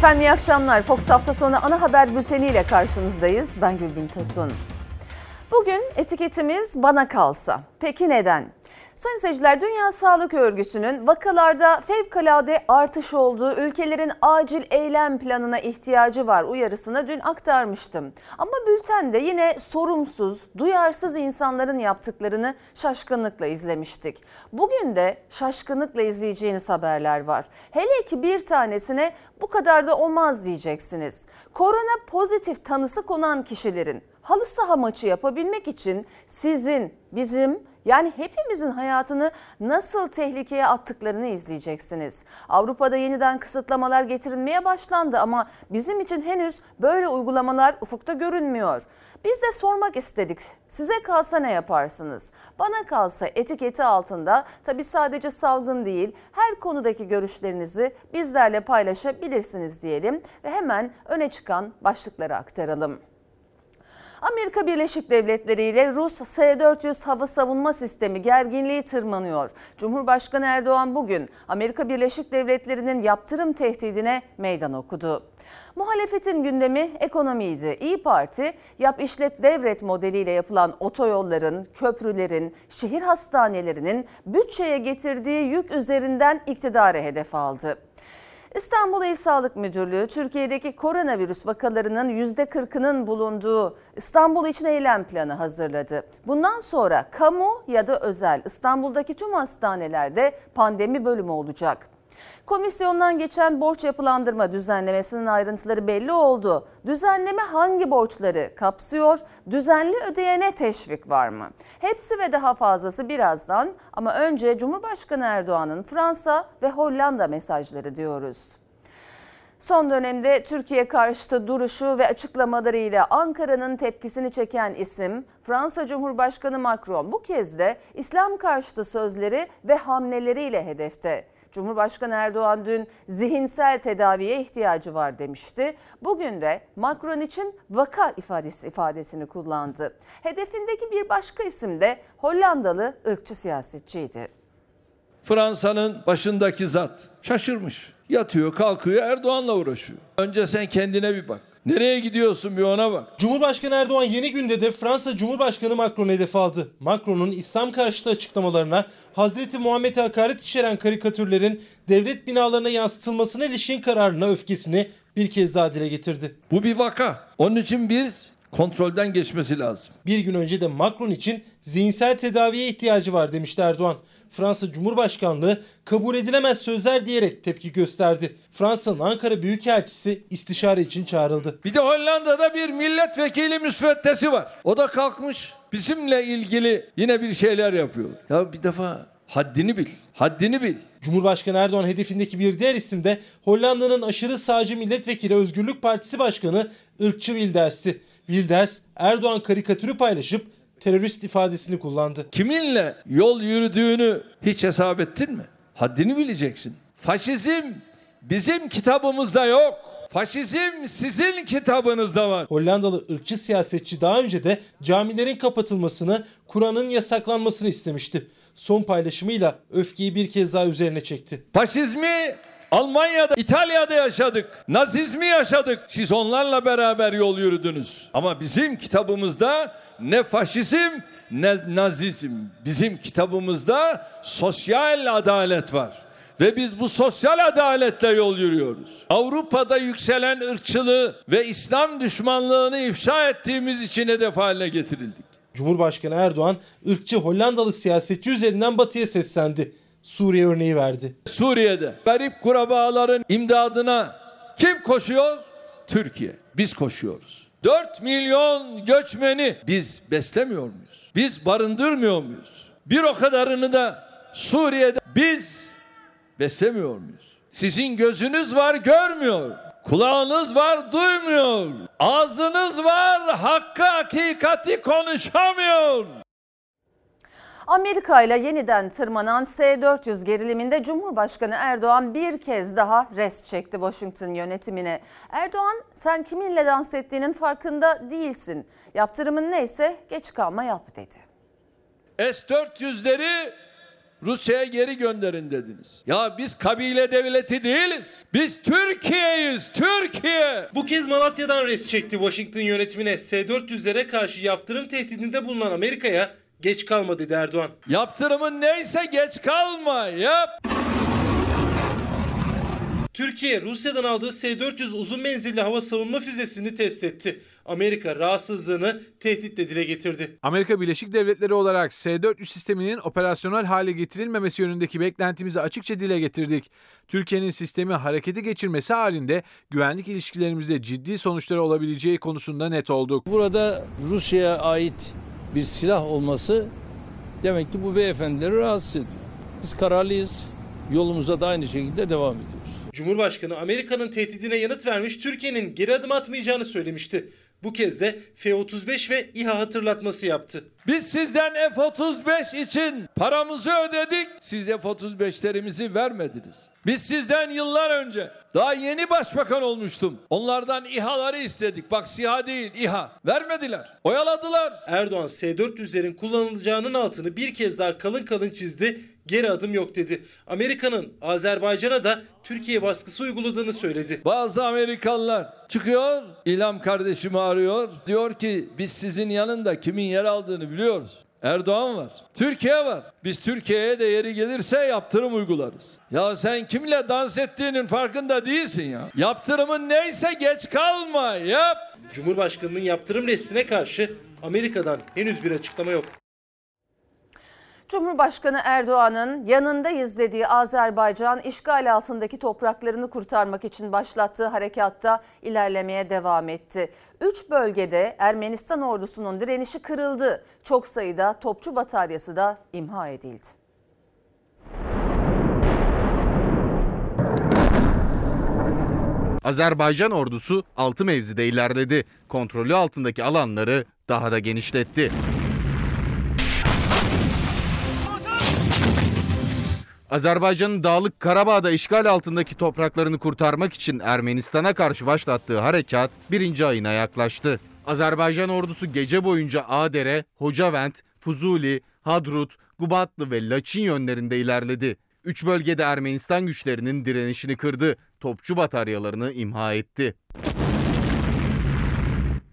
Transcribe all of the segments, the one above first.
Efendim iyi akşamlar. Fox hafta sonu ana haber bülteniyle karşınızdayız. Ben Gülbin Tosun. Bugün etiketimiz bana kalsa. Peki neden? Sayın seyirciler Dünya Sağlık Örgütü'nün vakalarda fevkalade artış olduğu ülkelerin acil eylem planına ihtiyacı var uyarısını dün aktarmıştım. Ama bültende yine sorumsuz, duyarsız insanların yaptıklarını şaşkınlıkla izlemiştik. Bugün de şaşkınlıkla izleyeceğiniz haberler var. Hele ki bir tanesine bu kadar da olmaz diyeceksiniz. Korona pozitif tanısı konan kişilerin halı saha maçı yapabilmek için sizin, bizim yani hepimizin hayatını nasıl tehlikeye attıklarını izleyeceksiniz. Avrupa'da yeniden kısıtlamalar getirilmeye başlandı ama bizim için henüz böyle uygulamalar ufukta görünmüyor. Biz de sormak istedik. Size kalsa ne yaparsınız? Bana kalsa etiketi altında tabi sadece salgın değil her konudaki görüşlerinizi bizlerle paylaşabilirsiniz diyelim ve hemen öne çıkan başlıkları aktaralım. Amerika Birleşik Devletleri ile Rus S-400 hava savunma sistemi gerginliği tırmanıyor. Cumhurbaşkanı Erdoğan bugün Amerika Birleşik Devletleri'nin yaptırım tehdidine meydan okudu. Muhalefetin gündemi ekonomiydi. İyi Parti yap işlet devret modeliyle yapılan otoyolların, köprülerin, şehir hastanelerinin bütçeye getirdiği yük üzerinden iktidarı hedef aldı. İstanbul İl Sağlık Müdürlüğü Türkiye'deki koronavirüs vakalarının %40'ının bulunduğu İstanbul için eylem planı hazırladı. Bundan sonra kamu ya da özel İstanbul'daki tüm hastanelerde pandemi bölümü olacak. Komisyondan geçen borç yapılandırma düzenlemesinin ayrıntıları belli oldu. Düzenleme hangi borçları kapsıyor? Düzenli ödeyene teşvik var mı? Hepsi ve daha fazlası birazdan ama önce Cumhurbaşkanı Erdoğan'ın Fransa ve Hollanda mesajları diyoruz. Son dönemde Türkiye karşıtı duruşu ve açıklamalarıyla Ankara'nın tepkisini çeken isim Fransa Cumhurbaşkanı Macron bu kez de İslam karşıtı sözleri ve hamleleriyle hedefte. Cumhurbaşkanı Erdoğan dün zihinsel tedaviye ihtiyacı var demişti. Bugün de Macron için vaka ifadesi ifadesini kullandı. Hedefindeki bir başka isim de Hollandalı ırkçı siyasetçiydi. Fransa'nın başındaki zat şaşırmış. Yatıyor, kalkıyor, Erdoğan'la uğraşıyor. Önce sen kendine bir bak. Nereye gidiyorsun bir ona bak. Cumhurbaşkanı Erdoğan yeni günde de Fransa Cumhurbaşkanı Macron'u hedef aldı. Macron'un İslam karşıtı açıklamalarına Hazreti Muhammed'e hakaret içeren karikatürlerin devlet binalarına yansıtılmasına ilişkin kararına öfkesini bir kez daha dile getirdi. Bu bir vaka. Onun için bir kontrolden geçmesi lazım. Bir gün önce de Macron için zihinsel tedaviye ihtiyacı var demişti Erdoğan. Fransa Cumhurbaşkanlığı kabul edilemez sözler diyerek tepki gösterdi. Fransa'nın Ankara Büyükelçisi istişare için çağrıldı. Bir de Hollanda'da bir milletvekili müsveddesi var. O da kalkmış bizimle ilgili yine bir şeyler yapıyor. Ya bir defa haddini bil. Haddini bil. Cumhurbaşkanı Erdoğan hedefindeki bir diğer isim de Hollanda'nın aşırı sağcı milletvekili Özgürlük Partisi Başkanı ırkçı Wilders'ti. Wilders Erdoğan karikatürü paylaşıp terörist ifadesini kullandı. Kiminle yol yürüdüğünü hiç hesap ettin mi? Haddini bileceksin. Faşizm bizim kitabımızda yok. Faşizm sizin kitabınızda var. Hollandalı ırkçı siyasetçi daha önce de camilerin kapatılmasını, Kur'an'ın yasaklanmasını istemişti. Son paylaşımıyla öfkeyi bir kez daha üzerine çekti. Faşizmi Almanya'da, İtalya'da yaşadık. Nazizmi yaşadık. Siz onlarla beraber yol yürüdünüz. Ama bizim kitabımızda ne faşizm ne nazizm. Bizim kitabımızda sosyal adalet var. Ve biz bu sosyal adaletle yol yürüyoruz. Avrupa'da yükselen ırkçılığı ve İslam düşmanlığını ifşa ettiğimiz için hedef haline getirildik. Cumhurbaşkanı Erdoğan ırkçı Hollandalı siyasetçi üzerinden batıya seslendi. Suriye örneği verdi. Suriye'de garip kurabaların imdadına kim koşuyor? Türkiye. Biz koşuyoruz. 4 milyon göçmeni biz beslemiyor muyuz? Biz barındırmıyor muyuz? Bir o kadarını da Suriye'de biz beslemiyor muyuz? Sizin gözünüz var görmüyor. Kulağınız var duymuyor. Ağzınız var hakkı hakikati konuşamıyor. Amerika ile yeniden tırmanan S-400 geriliminde Cumhurbaşkanı Erdoğan bir kez daha rest çekti Washington yönetimine. Erdoğan sen kiminle dans ettiğinin farkında değilsin. Yaptırımın neyse geç kalma yap dedi. S-400'leri Rusya'ya geri gönderin dediniz. Ya biz kabile devleti değiliz. Biz Türkiye'yiz. Türkiye. Bu kez Malatya'dan res çekti Washington yönetimine. S-400'lere karşı yaptırım tehdidinde bulunan Amerika'ya geç kalma dedi Erdoğan. Yaptırımın neyse geç kalma. Yap. Türkiye Rusya'dan aldığı S-400 uzun menzilli hava savunma füzesini test etti. Amerika rahatsızlığını tehditle dile getirdi. Amerika Birleşik Devletleri olarak S-400 sisteminin operasyonel hale getirilmemesi yönündeki beklentimizi açıkça dile getirdik. Türkiye'nin sistemi harekete geçirmesi halinde güvenlik ilişkilerimizde ciddi sonuçları olabileceği konusunda net olduk. Burada Rusya'ya ait bir silah olması demek ki bu beyefendileri rahatsız ediyor. Biz kararlıyız. Yolumuza da aynı şekilde devam ediyoruz. Cumhurbaşkanı Amerika'nın tehdidine yanıt vermiş Türkiye'nin geri adım atmayacağını söylemişti. Bu kez de F-35 ve İHA hatırlatması yaptı. Biz sizden F-35 için paramızı ödedik. Siz F-35'lerimizi vermediniz. Biz sizden yıllar önce daha yeni başbakan olmuştum. Onlardan İHA'ları istedik. Bak SİHA değil İHA. Vermediler. Oyaladılar. Erdoğan S-400'lerin kullanılacağının altını bir kez daha kalın kalın çizdi. Geri adım yok dedi. Amerika'nın Azerbaycan'a da Türkiye baskısı uyguladığını söyledi. Bazı Amerikalılar çıkıyor, İlham kardeşimi arıyor. Diyor ki biz sizin yanında kimin yer aldığını biliyoruz. Erdoğan var. Türkiye var. Biz Türkiye'ye de yeri gelirse yaptırım uygularız. Ya sen kimle dans ettiğinin farkında değilsin ya. Yaptırımın neyse geç kalma yap. Cumhurbaşkanının yaptırım restine karşı Amerika'dan henüz bir açıklama yok. Cumhurbaşkanı Erdoğan'ın yanında izlediği Azerbaycan işgal altındaki topraklarını kurtarmak için başlattığı harekatta ilerlemeye devam etti. Üç bölgede Ermenistan ordusunun direnişi kırıldı. Çok sayıda topçu bataryası da imha edildi. Azerbaycan ordusu 6 mevzide ilerledi. Kontrolü altındaki alanları daha da genişletti. Azerbaycan'ın Dağlık Karabağ'da işgal altındaki topraklarını kurtarmak için Ermenistan'a karşı başlattığı harekat birinci ayına yaklaştı. Azerbaycan ordusu gece boyunca Adere, Hocavent, Fuzuli, Hadrut, Gubatlı ve Laçin yönlerinde ilerledi. Üç bölgede Ermenistan güçlerinin direnişini kırdı, topçu bataryalarını imha etti.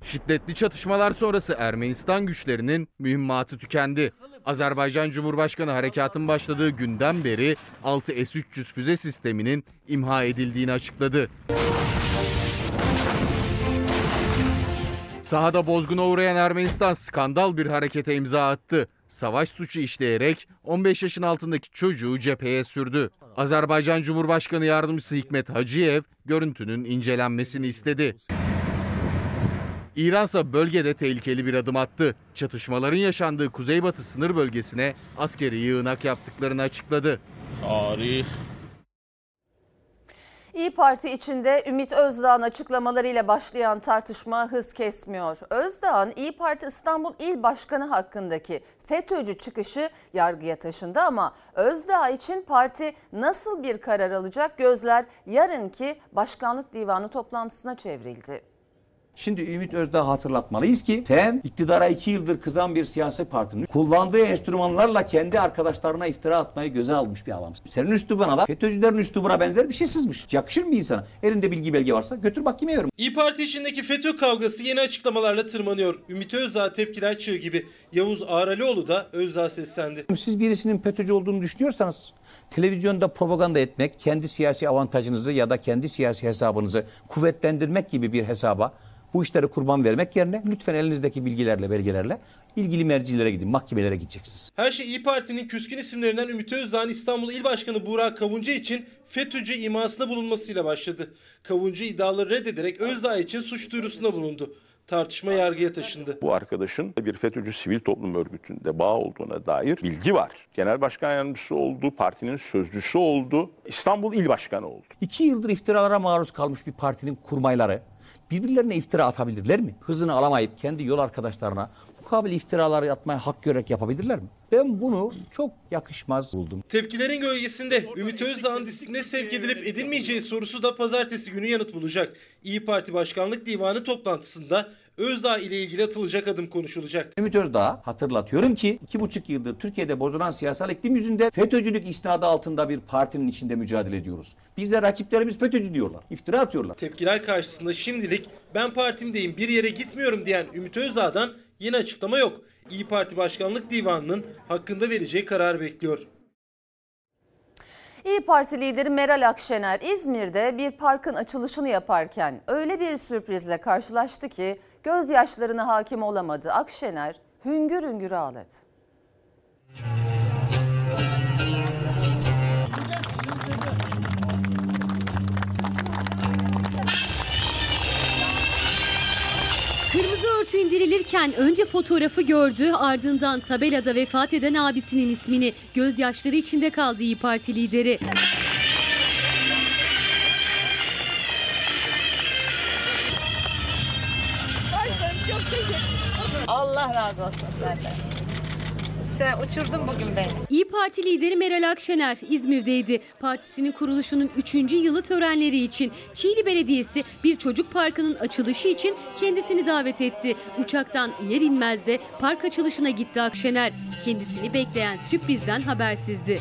Şiddetli çatışmalar sonrası Ermenistan güçlerinin mühimmatı tükendi. Azerbaycan Cumhurbaşkanı harekatın başladığı günden beri 6 S-300 füze sisteminin imha edildiğini açıkladı. Sahada bozguna uğrayan Ermenistan skandal bir harekete imza attı. Savaş suçu işleyerek 15 yaşın altındaki çocuğu cepheye sürdü. Azerbaycan Cumhurbaşkanı Yardımcısı Hikmet Hacıyev görüntünün incelenmesini istedi. İran ise bölgede tehlikeli bir adım attı. Çatışmaların yaşandığı kuzeybatı sınır bölgesine askeri yığınak yaptıklarını açıkladı. Tarih. İyi Parti içinde Ümit Özdağ'ın açıklamalarıyla başlayan tartışma hız kesmiyor. Özdağ'ın İyi Parti İstanbul İl Başkanı hakkındaki FETÖ'cü çıkışı yargıya taşındı ama Özdağ için parti nasıl bir karar alacak gözler yarınki Başkanlık Divanı toplantısına çevrildi. Şimdi Ümit Özdağ hatırlatmalıyız ki sen iktidara iki yıldır kızan bir siyasi partinin kullandığı enstrümanlarla kendi arkadaşlarına iftira atmayı göze almış bir adamsın. Senin üslubuna da FETÖ'cülerin üslubuna benzer bir şey sızmış. Yakışır mı insana? Elinde bilgi belge varsa götür bak kime yorum. İyi Parti içindeki FETÖ kavgası yeni açıklamalarla tırmanıyor. Ümit Özdağ tepkiler çığ gibi. Yavuz Ağralioğlu da Özdağ seslendi. Siz birisinin FETÖ'cü olduğunu düşünüyorsanız televizyonda propaganda etmek, kendi siyasi avantajınızı ya da kendi siyasi hesabınızı kuvvetlendirmek gibi bir hesaba bu işleri kurban vermek yerine lütfen elinizdeki bilgilerle, belgelerle ilgili mercilere gidin, mahkemelere gideceksiniz. Her şey İyi Parti'nin küskün isimlerinden Ümit Özdağ'ın İstanbul İl Başkanı Burak Kavuncu için FETÖ'cü imasında bulunmasıyla başladı. Kavuncu iddiaları reddederek Özdağ için suç duyurusunda bulundu. Tartışma yargıya taşındı. Bu arkadaşın bir FETÖ'cü sivil toplum örgütünde bağ olduğuna dair bilgi var. Genel başkan yardımcısı oldu, partinin sözcüsü oldu, İstanbul İl Başkanı oldu. İki yıldır iftiralara maruz kalmış bir partinin kurmayları birbirlerine iftira atabilirler mi? Hızını alamayıp kendi yol arkadaşlarına mukabil iftiraları atmaya hak görerek yapabilirler mi? Ben bunu çok yakışmaz buldum. Tepkilerin gölgesinde Ümit Özdağ'ın disipline sevk edilip edilmeyeceği sorusu da pazartesi günü yanıt bulacak. İyi Parti Başkanlık Divanı toplantısında Özdağ ile ilgili atılacak adım konuşulacak. Ümit Özdağ hatırlatıyorum ki iki buçuk yıldır Türkiye'de bozulan siyasal iklim yüzünden FETÖ'cülük isnadı altında bir partinin içinde mücadele ediyoruz. Bize rakiplerimiz FETÖ'cü diyorlar. İftira atıyorlar. Tepkiler karşısında şimdilik ben partimdeyim bir yere gitmiyorum diyen Ümit Özdağ'dan yine açıklama yok. İyi Parti Başkanlık Divanı'nın hakkında vereceği karar bekliyor. İyi Parti lideri Meral Akşener İzmir'de bir parkın açılışını yaparken öyle bir sürprizle karşılaştı ki gözyaşlarına hakim olamadı. Akşener hüngür hüngür ağladı. Kırmızı örtü indirilirken önce fotoğrafı gördü ardından tabelada vefat eden abisinin ismini gözyaşları içinde kaldı İyi Parti lideri. Allah razı olsun senden. Sen uçurdun bugün beni. İyi Parti lideri Meral Akşener İzmir'deydi. Partisinin kuruluşunun 3. yılı törenleri için Çiğli Belediyesi bir çocuk parkının açılışı için kendisini davet etti. Uçaktan iner inmez de park açılışına gitti Akşener. Kendisini bekleyen sürprizden habersizdi.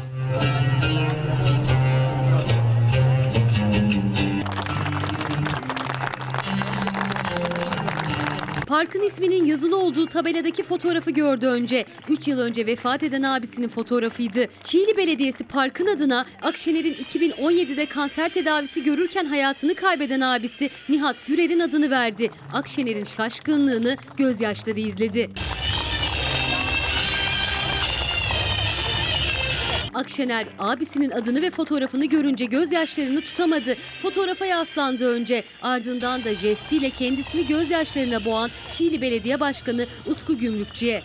Parkın isminin yazılı olduğu tabeladaki fotoğrafı gördü önce. 3 yıl önce vefat eden abisinin fotoğrafıydı. Çiğli Belediyesi parkın adına Akşener'in 2017'de kanser tedavisi görürken hayatını kaybeden abisi Nihat Gürer'in adını verdi. Akşener'in şaşkınlığını gözyaşları izledi. Akşener abisinin adını ve fotoğrafını görünce gözyaşlarını tutamadı. Fotoğrafa yaslandı önce. Ardından da jestiyle kendisini gözyaşlarına boğan Çiğli Belediye Başkanı Utku Gümrükçü'ye.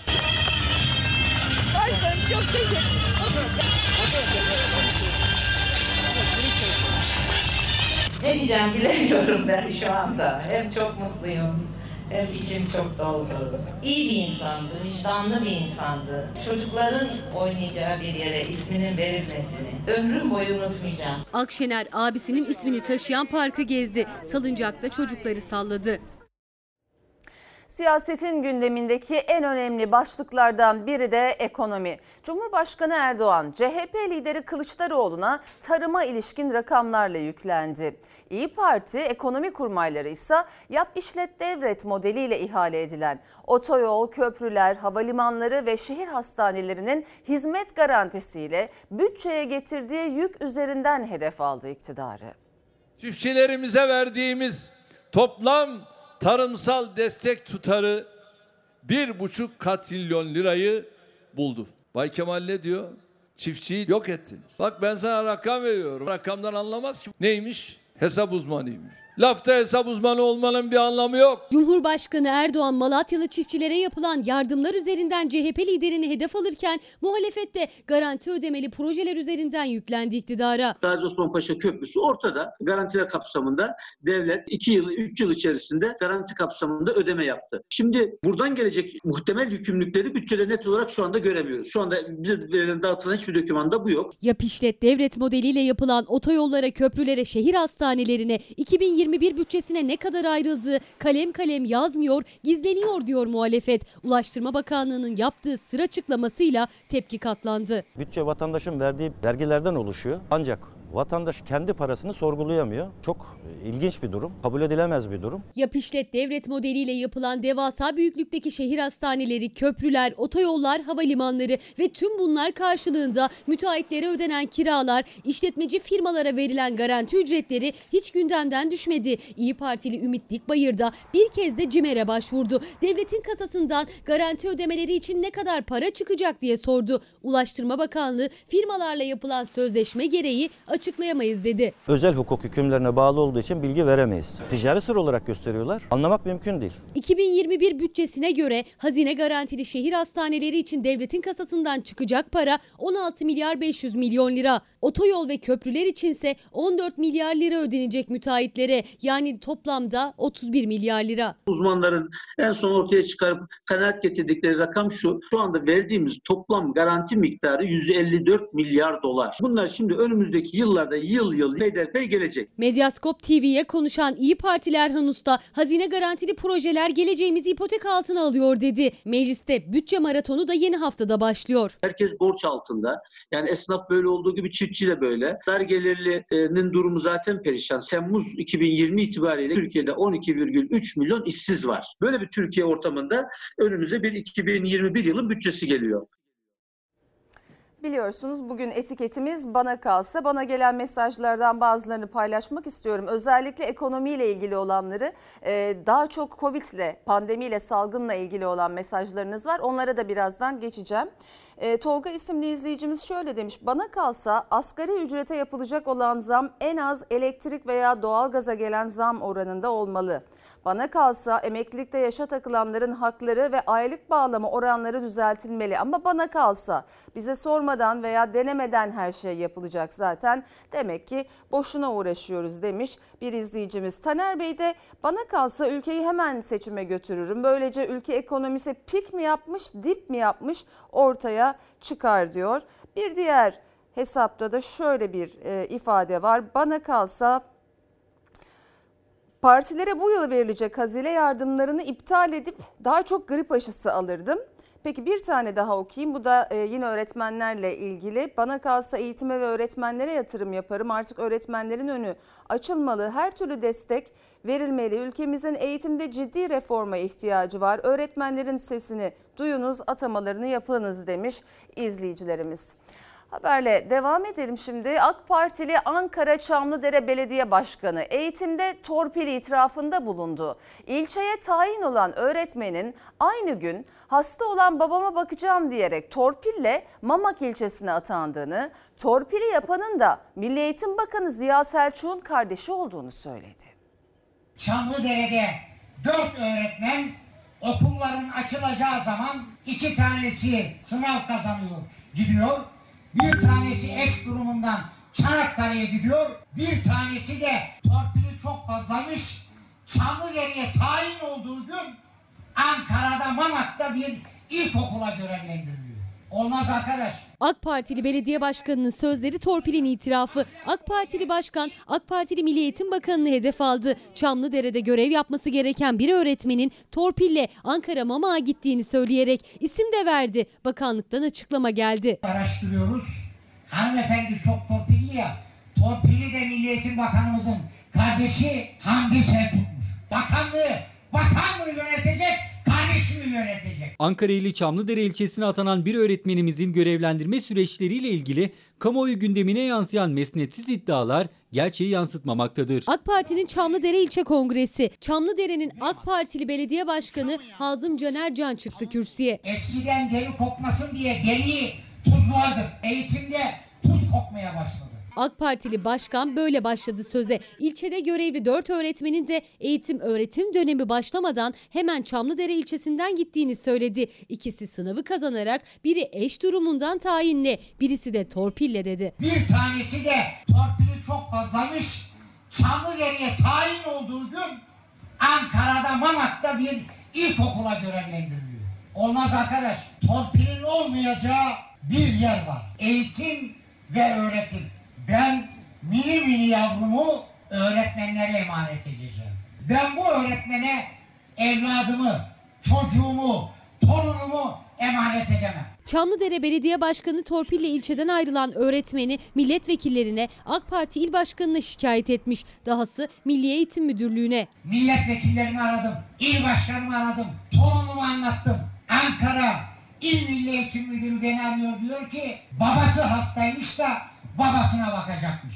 Ne diyeceğim bilemiyorum ben şu anda. Hem çok mutluyum, hem içim çok doldu. İyi bir insandı, vicdanlı bir insandı. Çocukların oynayacağı bir yere isminin verilmesini ömrüm boyu unutmayacağım. Akşener abisinin ismini taşıyan parkı gezdi. Salıncakta çocukları salladı. Siyasetin gündemindeki en önemli başlıklardan biri de ekonomi. Cumhurbaşkanı Erdoğan, CHP lideri Kılıçdaroğlu'na tarıma ilişkin rakamlarla yüklendi. İyi Parti ekonomi kurmayları ise yap işlet devret modeliyle ihale edilen otoyol, köprüler, havalimanları ve şehir hastanelerinin hizmet garantisiyle bütçeye getirdiği yük üzerinden hedef aldı iktidarı. Çiftçilerimize verdiğimiz toplam tarımsal destek tutarı bir buçuk katrilyon lirayı buldu. Bay Kemal ne diyor? Çiftçiyi yok ettiniz. Bak ben sana rakam veriyorum. Rakamdan anlamaz ki. Neymiş? Hesap uzmanıymış. Lafta hesap uzmanı olmanın bir anlamı yok. Cumhurbaşkanı Erdoğan Malatyalı çiftçilere yapılan yardımlar üzerinden CHP liderini hedef alırken muhalefette garanti ödemeli projeler üzerinden yüklendi iktidara. Gazi Osman Paşa Köprüsü ortada. Garantiler kapsamında devlet 2 yıl 3 yıl içerisinde garanti kapsamında ödeme yaptı. Şimdi buradan gelecek muhtemel yükümlülükleri bütçede net olarak şu anda göremiyoruz. Şu anda bize verilen dağıtılan hiçbir dokümanda bu yok. Yap işlet devlet modeliyle yapılan otoyollara, köprülere, şehir hastanelerine 2021 bütçesine ne kadar ayrıldığı kalem kalem yazmıyor, gizleniyor diyor muhalefet. Ulaştırma Bakanlığı'nın yaptığı sır açıklamasıyla tepki katlandı. Bütçe vatandaşın verdiği vergilerden oluşuyor. Ancak vatandaş kendi parasını sorgulayamıyor. Çok ilginç bir durum, kabul edilemez bir durum. Yap işlet devlet modeliyle yapılan devasa büyüklükteki şehir hastaneleri, köprüler, otoyollar, havalimanları ve tüm bunlar karşılığında müteahhitlere ödenen kiralar, işletmeci firmalara verilen garanti ücretleri hiç gündemden düşmedi. İyi Partili Ümit Dikbayır bir kez de CİMER'e başvurdu. Devletin kasasından garanti ödemeleri için ne kadar para çıkacak diye sordu. Ulaştırma Bakanlığı firmalarla yapılan sözleşme gereği açıklayamayız dedi. Özel hukuk hükümlerine bağlı olduğu için bilgi veremeyiz. Ticari sır olarak gösteriyorlar. Anlamak mümkün değil. 2021 bütçesine göre hazine garantili şehir hastaneleri için devletin kasasından çıkacak para 16 milyar 500 milyon lira. Otoyol ve köprüler içinse 14 milyar lira ödenecek müteahhitlere yani toplamda 31 milyar lira. Uzmanların en son ortaya çıkarıp kanaat getirdikleri rakam şu. Şu anda verdiğimiz toplam garanti miktarı 154 milyar dolar. Bunlar şimdi önümüzdeki yıl yıllarda yıl yıl peyderpey gelecek. Medyaskop TV'ye konuşan İyi Partiler Erhan Usta, hazine garantili projeler geleceğimizi ipotek altına alıyor dedi. Mecliste bütçe maratonu da yeni haftada başlıyor. Herkes borç altında. Yani esnaf böyle olduğu gibi çiftçi de böyle. Dar gelirlinin durumu zaten perişan. Temmuz 2020 itibariyle Türkiye'de 12,3 milyon işsiz var. Böyle bir Türkiye ortamında önümüze bir 2021 yılın bütçesi geliyor. Biliyorsunuz bugün etiketimiz bana kalsa bana gelen mesajlardan bazılarını paylaşmak istiyorum. Özellikle ekonomiyle ilgili olanları e, daha çok Covid ile pandemiyle salgınla ilgili olan mesajlarınız var. Onlara da birazdan geçeceğim. E, Tolga isimli izleyicimiz şöyle demiş. Bana kalsa asgari ücrete yapılacak olan zam en az elektrik veya doğalgaza gelen zam oranında olmalı. Bana kalsa emeklilikte yaşa takılanların hakları ve aylık bağlama oranları düzeltilmeli. Ama bana kalsa bize sormadan veya denemeden her şey yapılacak zaten. Demek ki boşuna uğraşıyoruz demiş bir izleyicimiz. Taner Bey de bana kalsa ülkeyi hemen seçime götürürüm. Böylece ülke ekonomisi pik mi yapmış, dip mi yapmış ortaya çıkar diyor. Bir diğer hesapta da şöyle bir e, ifade var. Bana kalsa Partilere bu yıl verilecek hazine yardımlarını iptal edip daha çok grip aşısı alırdım. Peki bir tane daha okuyayım. Bu da e, yine öğretmenlerle ilgili. Bana kalsa eğitime ve öğretmenlere yatırım yaparım. Artık öğretmenlerin önü açılmalı. Her türlü destek verilmeli. Ülkemizin eğitimde ciddi reforma ihtiyacı var. Öğretmenlerin sesini duyunuz, atamalarını yapınız demiş izleyicilerimiz. Haberle devam edelim şimdi. AK Partili Ankara Çamlıdere Belediye Başkanı eğitimde torpil itirafında bulundu. İlçeye tayin olan öğretmenin aynı gün hasta olan babama bakacağım diyerek torpille Mamak ilçesine atandığını, torpili yapanın da Milli Eğitim Bakanı Ziya Selçuk'un kardeşi olduğunu söyledi. Çamlıdere'de dört öğretmen okulların açılacağı zaman iki tanesi sınav kazanıyor, gidiyor. Bir tanesi eş durumundan Çanakkale'ye gidiyor. Bir tanesi de torpili çok fazlamış. Çamlıdere'ye tayin olduğu gün Ankara'da Mamak'ta bir ilkokula görevlendiriliyor. Olmaz arkadaş. AK Partili belediye başkanının sözleri torpilin itirafı. AK Partili başkan AK Partili Milli Eğitim Bakanı'nı hedef aldı. Çamlıdere'de görev yapması gereken bir öğretmenin torpille Ankara Mama'a gittiğini söyleyerek isim de verdi. Bakanlıktan açıklama geldi. Araştırıyoruz. Hanımefendi çok torpilli ya. Torpili de Milli Eğitim Bakanımızın kardeşi Hamdi Selçuk'muş. Bakanlığı, bakanlığı yönetecek, kardeşimi yönetecek. Ankara ili Çamlıdere ilçesine atanan bir öğretmenimizin görevlendirme süreçleriyle ilgili kamuoyu gündemine yansıyan mesnetsiz iddialar gerçeği yansıtmamaktadır. AK Parti'nin Çamlıdere İlçe Kongresi, Çamlıdere'nin AK Partili Belediye Başkanı Hazım Caner Can çıktı kürsüye. Eskiden deri kokmasın diye deriyi tuzlardık. Eğitimde tuz kokmaya başladı. AK Partili başkan böyle başladı söze. İlçede görevli 4 öğretmenin de eğitim öğretim dönemi başlamadan hemen Çamlıdere ilçesinden gittiğini söyledi. İkisi sınavı kazanarak biri eş durumundan tayinle, birisi de torpille dedi. Bir tanesi de torpili çok fazlamış. Çamlıdere'ye tayin olduğu gün Ankara'da Mamak'ta bir ilkokula görevlendiriliyor. Olmaz arkadaş. Torpilin olmayacağı bir yer var. Eğitim ve öğretim. Ben mini mini yavrumu öğretmenlere emanet edeceğim. Ben bu öğretmene evladımı, çocuğumu, torunumu emanet edemem. Çamlıdere Belediye Başkanı torpille ilçeden ayrılan öğretmeni milletvekillerine AK Parti il başkanına şikayet etmiş. Dahası Milli Eğitim Müdürlüğü'ne. Milletvekillerimi aradım, il başkanımı aradım, torunumu anlattım. Ankara İl Milli Eğitim Müdürü beni arıyor diyor ki babası hastaymış da babasına bakacakmış.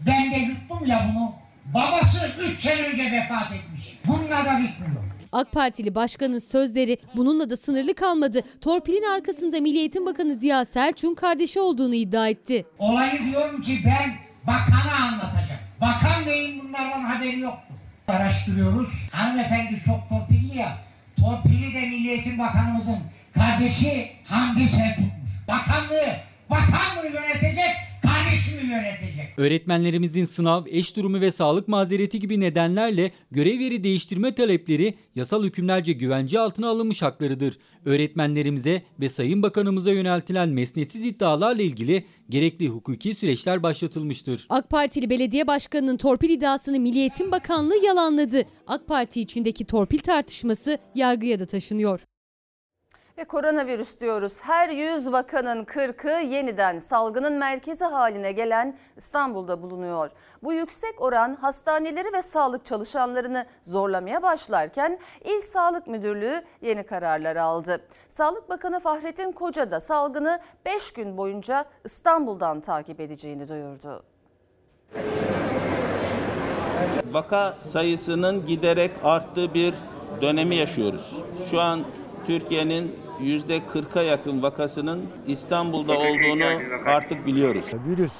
Ben de yuttum ya bunu. Babası 3 sene önce vefat etmiş. Bununla da bitmiyor. AK Partili başkanın sözleri bununla da sınırlı kalmadı. Torpilin arkasında Milli Eğitim Bakanı Ziya Selçuk'un kardeşi olduğunu iddia etti. Olayı diyorum ki ben bakana anlatacağım. Bakan beyin bunlardan haberi yoktur. Araştırıyoruz. Hanımefendi çok torpilli ya. Torpili de Milli Eğitim Bakanımızın kardeşi Hamdi Selçuk'muş. Bakanlığı, bakanlığı yönetecek, kardeşi kardeşimi yönetecek. Öğretmenlerimizin sınav, eş durumu ve sağlık mazereti gibi nedenlerle görev yeri değiştirme talepleri yasal hükümlerce güvence altına alınmış haklarıdır. Öğretmenlerimize ve Sayın Bakanımıza yöneltilen mesnetsiz iddialarla ilgili gerekli hukuki süreçler başlatılmıştır. AK Partili belediye başkanının torpil iddiasını Milli Eğitim Bakanlığı yalanladı. AK Parti içindeki torpil tartışması yargıya da taşınıyor. Ve koronavirüs diyoruz. Her 100 vakanın 40'ı yeniden salgının merkezi haline gelen İstanbul'da bulunuyor. Bu yüksek oran hastaneleri ve sağlık çalışanlarını zorlamaya başlarken İl Sağlık Müdürlüğü yeni kararlar aldı. Sağlık Bakanı Fahrettin Koca da salgını 5 gün boyunca İstanbul'dan takip edeceğini duyurdu. Vaka sayısının giderek arttığı bir dönemi yaşıyoruz. Şu an Türkiye'nin yüzde 40'a yakın vakasının İstanbul'da olduğunu artık biliyoruz. Virüs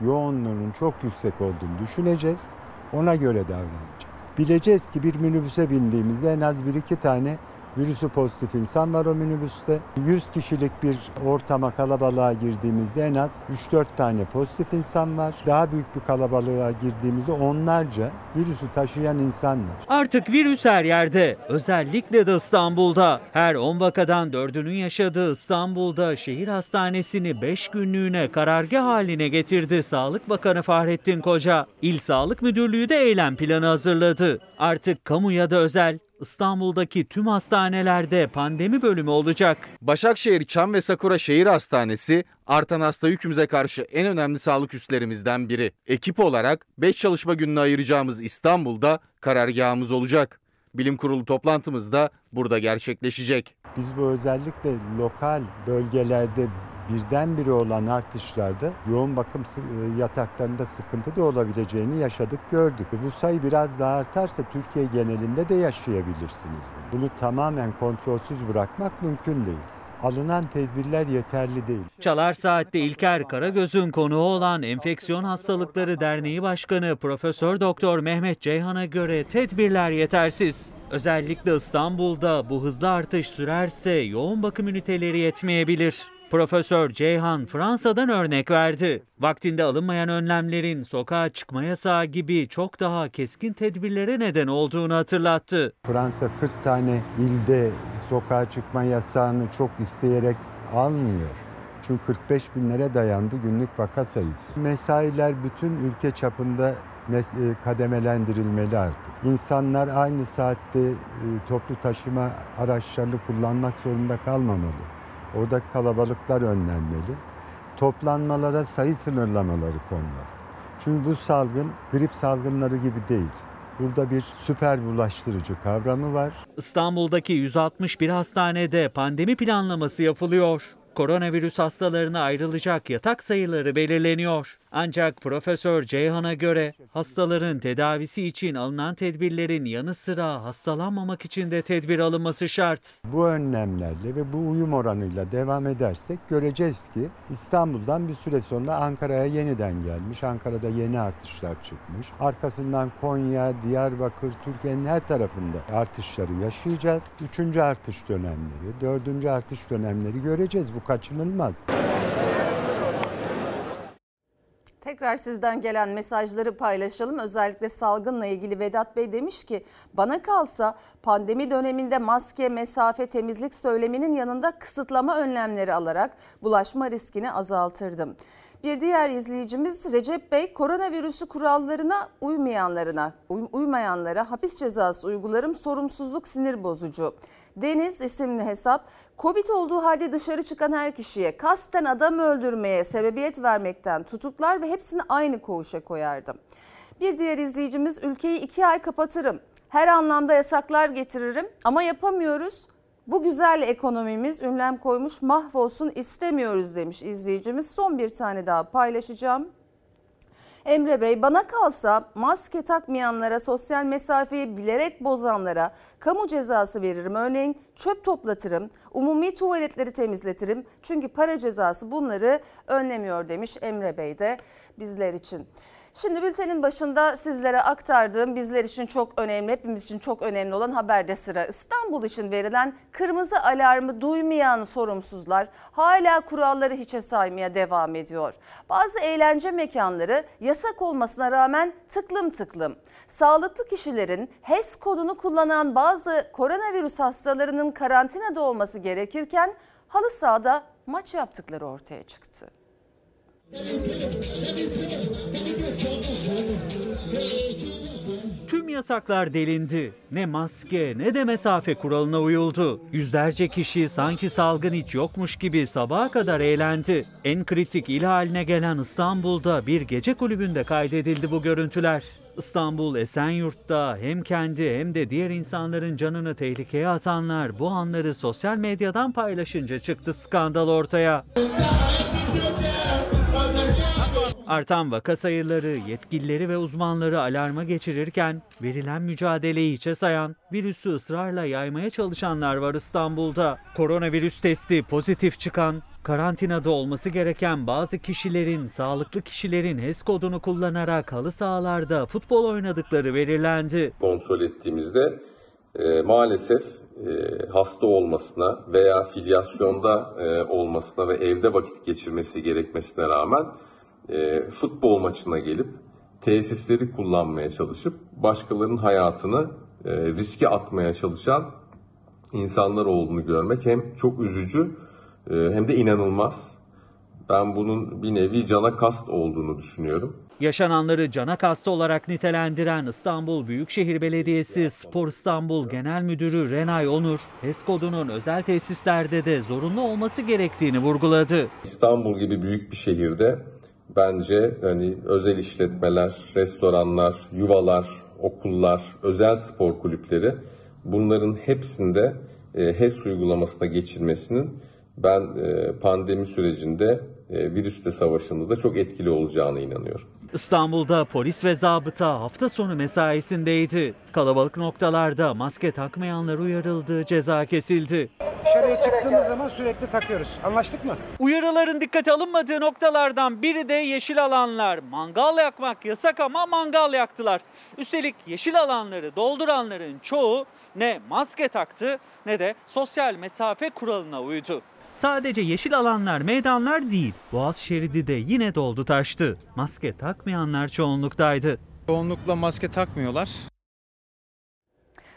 yoğunluğunun çok yüksek olduğunu düşüneceğiz. Ona göre davranacağız. Bileceğiz ki bir minibüse bindiğimizde en az bir iki tane virüsü pozitif insan var o minibüste. 100 kişilik bir ortama kalabalığa girdiğimizde en az 3-4 tane pozitif insan var. Daha büyük bir kalabalığa girdiğimizde onlarca virüsü taşıyan insan var. Artık virüs her yerde. Özellikle de İstanbul'da. Her 10 vakadan 4'ünün yaşadığı İstanbul'da şehir hastanesini 5 günlüğüne karargah haline getirdi Sağlık Bakanı Fahrettin Koca. İl Sağlık Müdürlüğü de eylem planı hazırladı. Artık kamu ya da özel İstanbul'daki tüm hastanelerde pandemi bölümü olacak. Başakşehir Çam ve Sakura Şehir Hastanesi artan hasta yükümüze karşı en önemli sağlık üslerimizden biri. Ekip olarak 5 çalışma gününü ayıracağımız İstanbul'da karargahımız olacak. Bilim kurulu toplantımız da burada gerçekleşecek. Biz bu özellikle lokal bölgelerde birdenbire olan artışlarda yoğun bakım sı- yataklarında sıkıntı da olabileceğini yaşadık, gördük. Bu sayı biraz daha artarsa Türkiye genelinde de yaşayabilirsiniz. Bunu tamamen kontrolsüz bırakmak mümkün değil. Alınan tedbirler yeterli değil. Çalar Saat'te İlker Karagöz'ün konuğu olan Enfeksiyon Hastalıkları Derneği Başkanı Profesör Doktor Mehmet Ceyhan'a göre tedbirler yetersiz. Özellikle İstanbul'da bu hızlı artış sürerse yoğun bakım üniteleri yetmeyebilir. Profesör Ceyhan Fransa'dan örnek verdi. Vaktinde alınmayan önlemlerin sokağa çıkma yasağı gibi çok daha keskin tedbirlere neden olduğunu hatırlattı. Fransa 40 tane ilde sokağa çıkma yasağını çok isteyerek almıyor. Çünkü 45 binlere dayandı günlük vaka sayısı. Mesailer bütün ülke çapında e, kademelendirilmeli artık. İnsanlar aynı saatte e, toplu taşıma araçlarını kullanmak zorunda kalmamalı. Oradaki kalabalıklar önlenmeli. Toplanmalara sayı sınırlamaları konmalı. Çünkü bu salgın grip salgınları gibi değil. Burada bir süper bulaştırıcı kavramı var. İstanbul'daki 161 hastanede pandemi planlaması yapılıyor. Koronavirüs hastalarına ayrılacak yatak sayıları belirleniyor. Ancak Profesör Ceyhan'a göre hastaların tedavisi için alınan tedbirlerin yanı sıra hastalanmamak için de tedbir alınması şart. Bu önlemlerle ve bu uyum oranıyla devam edersek göreceğiz ki İstanbul'dan bir süre sonra Ankara'ya yeniden gelmiş. Ankara'da yeni artışlar çıkmış. Arkasından Konya, Diyarbakır, Türkiye'nin her tarafında artışları yaşayacağız. Üçüncü artış dönemleri, dördüncü artış dönemleri göreceğiz. Bu kaçınılmaz. Tekrar sizden gelen mesajları paylaşalım. Özellikle salgınla ilgili Vedat Bey demiş ki bana kalsa pandemi döneminde maske, mesafe, temizlik söyleminin yanında kısıtlama önlemleri alarak bulaşma riskini azaltırdım. Bir diğer izleyicimiz Recep Bey koronavirüsü kurallarına uymayanlarına, uy- uymayanlara hapis cezası uygularım sorumsuzluk sinir bozucu. Deniz isimli hesap Covid olduğu halde dışarı çıkan her kişiye kasten adam öldürmeye sebebiyet vermekten tutuklar ve hepsini aynı koğuşa koyardım. Bir diğer izleyicimiz ülkeyi iki ay kapatırım. Her anlamda yasaklar getiririm ama yapamıyoruz. Bu güzel ekonomimiz ünlem koymuş mahvolsun istemiyoruz demiş izleyicimiz. Son bir tane daha paylaşacağım. Emre Bey bana kalsa maske takmayanlara, sosyal mesafeyi bilerek bozanlara kamu cezası veririm. Örneğin çöp toplatırım, umumi tuvaletleri temizletirim. Çünkü para cezası bunları önlemiyor demiş Emre Bey de bizler için. Şimdi bültenin başında sizlere aktardığım bizler için çok önemli, hepimiz için çok önemli olan haberde sıra. İstanbul için verilen kırmızı alarmı duymayan sorumsuzlar hala kuralları hiçe saymaya devam ediyor. Bazı eğlence mekanları yasak olmasına rağmen tıklım tıklım. Sağlıklı kişilerin HES kodunu kullanan bazı koronavirüs hastalarının karantinada olması gerekirken halı sahada maç yaptıkları ortaya çıktı. Tüm yasaklar delindi. Ne maske ne de mesafe kuralına uyuldu. Yüzlerce kişi sanki salgın hiç yokmuş gibi sabaha kadar eğlendi. En kritik il haline gelen İstanbul'da bir gece kulübünde kaydedildi bu görüntüler. İstanbul Esenyurt'ta hem kendi hem de diğer insanların canını tehlikeye atanlar bu anları sosyal medyadan paylaşınca çıktı skandal ortaya. Artan vaka sayıları yetkilileri ve uzmanları alarma geçirirken verilen mücadeleyi hiçe sayan, virüsü ısrarla yaymaya çalışanlar var İstanbul'da. Koronavirüs testi pozitif çıkan, karantinada olması gereken bazı kişilerin, sağlıklı kişilerin HES kodunu kullanarak halı sahalarda futbol oynadıkları belirlendi. Kontrol ettiğimizde e, maalesef e, hasta olmasına veya filyasyonda e, olmasına ve evde vakit geçirmesi gerekmesine rağmen e, futbol maçına gelip tesisleri kullanmaya çalışıp başkalarının hayatını e, riske atmaya çalışan insanlar olduğunu görmek hem çok üzücü e, hem de inanılmaz. Ben bunun bir nevi cana kast olduğunu düşünüyorum. Yaşananları cana kastı olarak nitelendiren İstanbul Büyükşehir Belediyesi Spor İstanbul Genel Müdürü Renay Onur, HES kodunun özel tesislerde de zorunlu olması gerektiğini vurguladı. İstanbul gibi büyük bir şehirde bence hani özel işletmeler, restoranlar, yuvalar, okullar, özel spor kulüpleri bunların hepsinde e, HES uygulamasına geçilmesinin ben e, pandemi sürecinde e, virüsle savaşımızda çok etkili olacağına inanıyorum. İstanbul'da polis ve zabıta hafta sonu mesaisindeydi. Kalabalık noktalarda maske takmayanlar uyarıldı, ceza kesildi. Dışarıya çıktığımız zaman sürekli takıyoruz. Anlaştık mı? Uyarıların dikkate alınmadığı noktalardan biri de yeşil alanlar. Mangal yakmak yasak ama mangal yaktılar. Üstelik yeşil alanları dolduranların çoğu ne maske taktı ne de sosyal mesafe kuralına uydu. Sadece yeşil alanlar, meydanlar değil. Boğaz şeridi de yine doldu taştı. Maske takmayanlar çoğunluktaydı. Çoğunlukla maske takmıyorlar.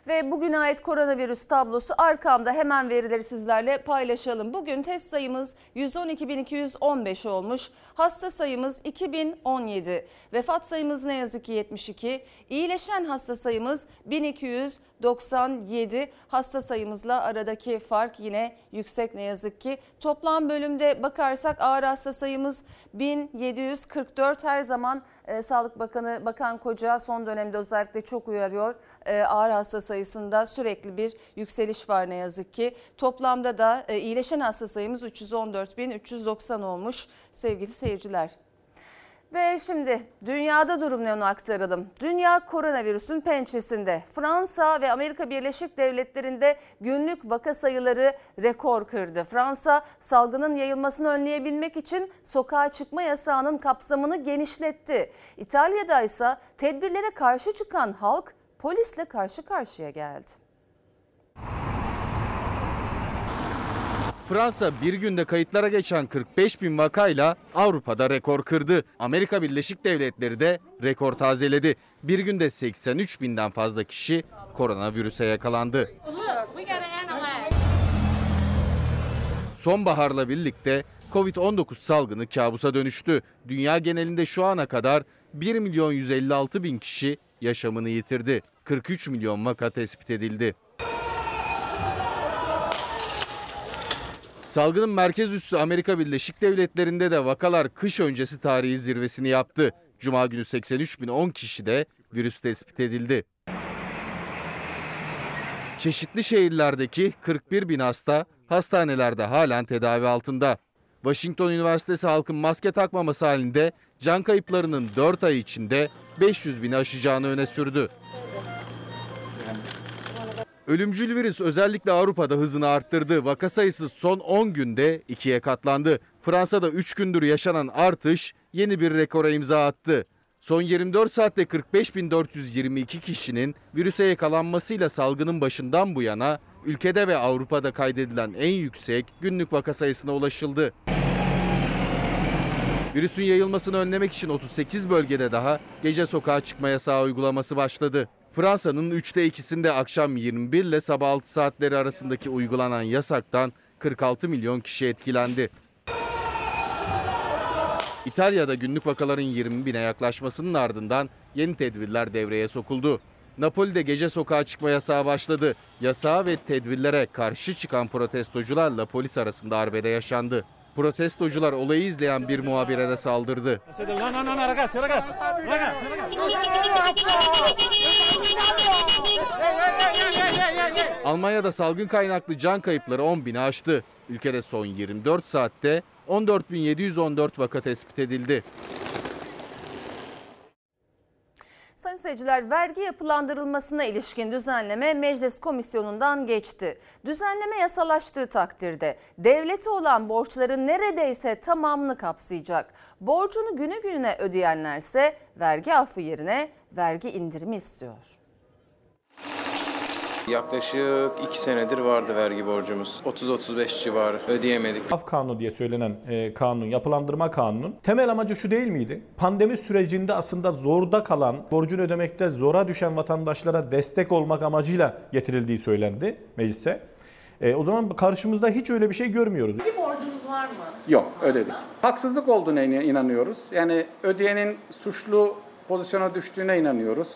Ve bugüne ait koronavirüs tablosu arkamda hemen verileri sizlerle paylaşalım. Bugün test sayımız 112.215 olmuş. Hasta sayımız 2017. Vefat sayımız ne yazık ki 72. İyileşen hasta sayımız 1297. Hasta sayımızla aradaki fark yine yüksek ne yazık ki. Toplam bölümde bakarsak ağır hasta sayımız 1744. Her zaman e, Sağlık Bakanı Bakan Koca son dönemde özellikle çok uyarıyor. E, ağır hasta sayısında sürekli bir yükseliş var ne yazık ki. Toplamda da e, iyileşen hasta sayımız 314.390 olmuş sevgili seyirciler. Ve şimdi dünyada durum ne onu aktaralım. Dünya koronavirüsün pençesinde. Fransa ve Amerika Birleşik Devletleri'nde günlük vaka sayıları rekor kırdı. Fransa salgının yayılmasını önleyebilmek için sokağa çıkma yasağının kapsamını genişletti. İtalya'da ise tedbirlere karşı çıkan halk polisle karşı karşıya geldi. Fransa bir günde kayıtlara geçen 45 bin vakayla Avrupa'da rekor kırdı. Amerika Birleşik Devletleri de rekor tazeledi. Bir günde 83 binden fazla kişi koronavirüse yakalandı. Sonbaharla birlikte Covid-19 salgını kabusa dönüştü. Dünya genelinde şu ana kadar 1 milyon 156 bin kişi yaşamını yitirdi. 43 milyon vaka tespit edildi. Salgının merkez üssü Amerika Birleşik Devletleri'nde de vakalar kış öncesi tarihi zirvesini yaptı. Cuma günü 83.010 kişi de virüs tespit edildi. Çeşitli şehirlerdeki 41 bin hasta hastanelerde halen tedavi altında. Washington Üniversitesi halkın maske takmaması halinde can kayıplarının 4 ay içinde 500 bini aşacağını öne sürdü. Ölümcül virüs özellikle Avrupa'da hızını arttırdı. Vaka sayısı son 10 günde ikiye katlandı. Fransa'da 3 gündür yaşanan artış yeni bir rekora imza attı. Son 24 saatte 45.422 kişinin virüse yakalanmasıyla salgının başından bu yana ülkede ve Avrupa'da kaydedilen en yüksek günlük vaka sayısına ulaşıldı. Virüsün yayılmasını önlemek için 38 bölgede daha gece sokağa çıkma yasağı uygulaması başladı. Fransa'nın 3'te 2'sinde akşam 21 ile sabah 6 saatleri arasındaki uygulanan yasaktan 46 milyon kişi etkilendi. İtalya'da günlük vakaların 20 bine yaklaşmasının ardından yeni tedbirler devreye sokuldu. Napoli'de gece sokağa çıkma yasağı başladı. Yasağa ve tedbirlere karşı çıkan protestocularla polis arasında arbede yaşandı. Protestocular olayı izleyen bir muhabire de saldırdı. Almanya'da salgın kaynaklı can kayıpları 10 bini aştı. Ülkede son 24 saatte 14.714 vaka tespit edildi. Sayın seyirciler vergi yapılandırılmasına ilişkin düzenleme meclis komisyonundan geçti. Düzenleme yasalaştığı takdirde devlete olan borçların neredeyse tamamını kapsayacak. Borcunu günü gününe ödeyenlerse vergi affı yerine vergi indirimi istiyor. Yaklaşık 2 senedir vardı vergi borcumuz. 30-35 civarı ödeyemedik. Af kanunu diye söylenen e, kanun, yapılandırma kanunun temel amacı şu değil miydi? Pandemi sürecinde aslında zorda kalan, borcunu ödemekte zora düşen vatandaşlara destek olmak amacıyla getirildiği söylendi meclise. E, o zaman karşımızda hiç öyle bir şey görmüyoruz. Bir borcunuz var mı? Yok ödedik. Haksızlık olduğuna inanıyoruz. Yani ödeyenin suçlu pozisyona düştüğüne inanıyoruz.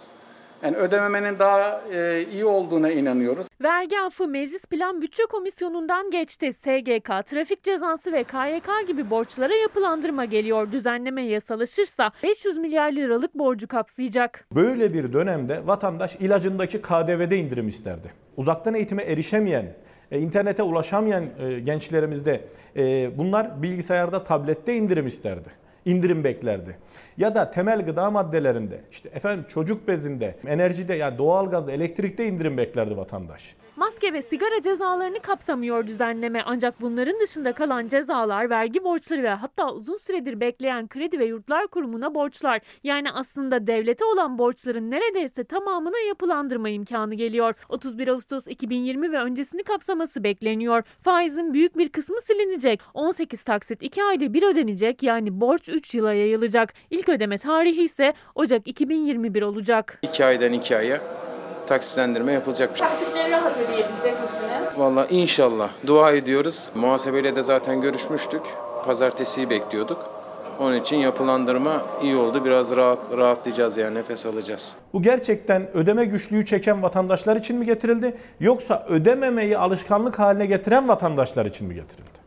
Yani ödememenin daha e, iyi olduğuna inanıyoruz. Vergi affı Meclis Plan Bütçe Komisyonu'ndan geçti. SGK, trafik cezası ve KYK gibi borçlara yapılandırma geliyor. Düzenleme yasalaşırsa 500 milyar liralık borcu kapsayacak. Böyle bir dönemde vatandaş ilacındaki KDV'de indirim isterdi. Uzaktan eğitime erişemeyen, e, internete ulaşamayan e, gençlerimizde e, bunlar bilgisayarda, tablette indirim isterdi indirim beklerdi. Ya da temel gıda maddelerinde, işte efendim çocuk bezinde, enerjide yani doğalgazda, elektrikte indirim beklerdi vatandaş. Maske ve sigara cezalarını kapsamıyor düzenleme ancak bunların dışında kalan cezalar, vergi borçları ve hatta uzun süredir bekleyen kredi ve yurtlar kurumuna borçlar. Yani aslında devlete olan borçların neredeyse tamamına yapılandırma imkanı geliyor. 31 Ağustos 2020 ve öncesini kapsaması bekleniyor. Faizin büyük bir kısmı silinecek. 18 taksit 2 ayda bir ödenecek yani borç 3 yıla yayılacak. İlk ödeme tarihi ise Ocak 2021 olacak. 2 aydan 2 aya taksitlendirme yapılacakmış. Taksitleri rahat ödeyebilecek misiniz? Valla inşallah dua ediyoruz. Muhasebeyle de zaten görüşmüştük. Pazartesiyi bekliyorduk. Onun için yapılandırma iyi oldu. Biraz rahat, rahatlayacağız yani nefes alacağız. Bu gerçekten ödeme güçlüğü çeken vatandaşlar için mi getirildi yoksa ödememeyi alışkanlık haline getiren vatandaşlar için mi getirildi?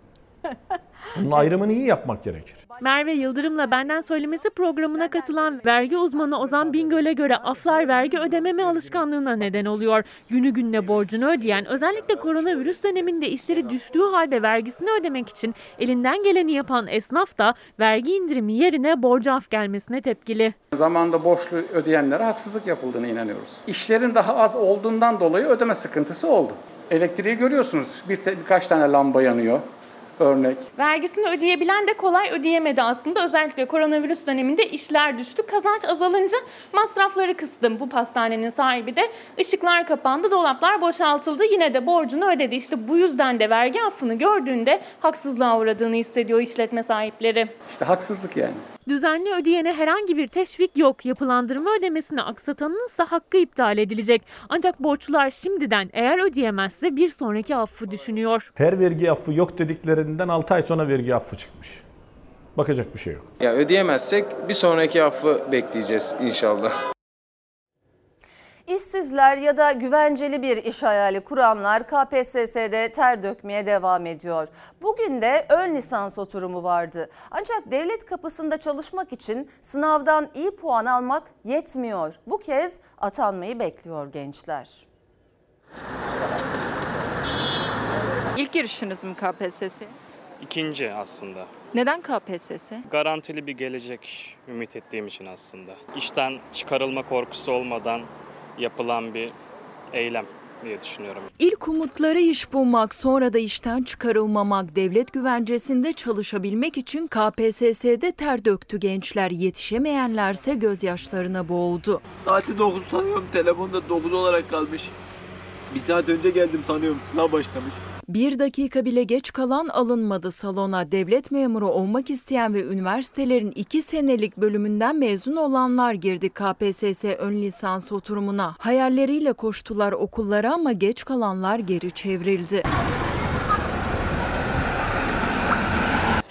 Bunun ayrımını iyi yapmak gerekir. Merve Yıldırım'la Benden Söylemesi programına katılan vergi uzmanı Ozan Bingöl'e göre aflar vergi ödememe alışkanlığına neden oluyor. Günü gününe borcunu ödeyen özellikle koronavirüs döneminde işleri düştüğü halde vergisini ödemek için elinden geleni yapan esnaf da vergi indirimi yerine borcu af gelmesine tepkili. Zamanında borçlu ödeyenlere haksızlık yapıldığına inanıyoruz. İşlerin daha az olduğundan dolayı ödeme sıkıntısı oldu. Elektriği görüyorsunuz. Bir te- birkaç tane lamba yanıyor örnek. Vergisini ödeyebilen de kolay ödeyemedi aslında. Özellikle koronavirüs döneminde işler düştü. Kazanç azalınca masrafları kıstım. Bu pastanenin sahibi de ışıklar kapandı, dolaplar boşaltıldı. Yine de borcunu ödedi. İşte bu yüzden de vergi affını gördüğünde haksızlığa uğradığını hissediyor işletme sahipleri. İşte haksızlık yani. Düzenli ödeyene herhangi bir teşvik yok. Yapılandırma ödemesini aksatanın ise hakkı iptal edilecek. Ancak borçlular şimdiden eğer ödeyemezse bir sonraki affı düşünüyor. Her vergi affı yok dediklerinden 6 ay sonra vergi affı çıkmış. Bakacak bir şey yok. Ya ödeyemezsek bir sonraki affı bekleyeceğiz inşallah. İşsizler ya da güvenceli bir iş hayali kuranlar KPSS'de ter dökmeye devam ediyor. Bugün de ön lisans oturumu vardı. Ancak devlet kapısında çalışmak için sınavdan iyi puan almak yetmiyor. Bu kez atanmayı bekliyor gençler. İlk girişiniz mi KPSS'ye? ikinci aslında. Neden KPSS? Garantili bir gelecek ümit ettiğim için aslında. İşten çıkarılma korkusu olmadan yapılan bir eylem diye düşünüyorum. İlk umutları iş bulmak, sonra da işten çıkarılmamak, devlet güvencesinde çalışabilmek için KPSS'de ter döktü gençler. Yetişemeyenlerse gözyaşlarına boğuldu. Saati 9 sanıyorum telefonda 9 olarak kalmış. Bir saat önce geldim sanıyorum sınav başlamış. Bir dakika bile geç kalan alınmadı salona. Devlet memuru olmak isteyen ve üniversitelerin iki senelik bölümünden mezun olanlar girdi KPSS ön lisans oturumuna. Hayalleriyle koştular okullara ama geç kalanlar geri çevrildi.